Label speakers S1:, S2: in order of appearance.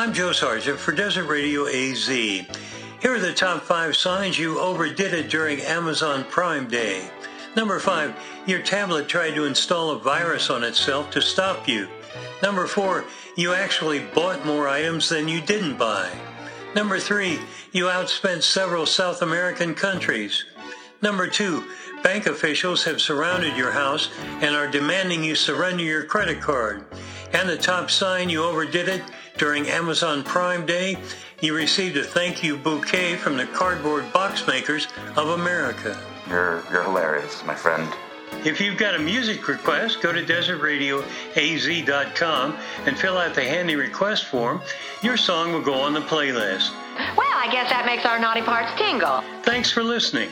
S1: I'm Joe Sargent for Desert Radio AZ. Here are the top five signs you overdid it during Amazon Prime Day. Number five, your tablet tried to install a virus on itself to stop you. Number four, you actually bought more items than you didn't buy. Number three, you outspent several South American countries. Number two, bank officials have surrounded your house and are demanding you surrender your credit card. And the top sign you overdid it during Amazon Prime Day, you received a thank you bouquet from the Cardboard Box Makers of America.
S2: You're, you're hilarious, my friend.
S1: If you've got a music request, go to desertradioaz.com and fill out the handy request form. Your song will go on the playlist.
S3: Well, I guess that makes our naughty parts tingle.
S1: Thanks for listening.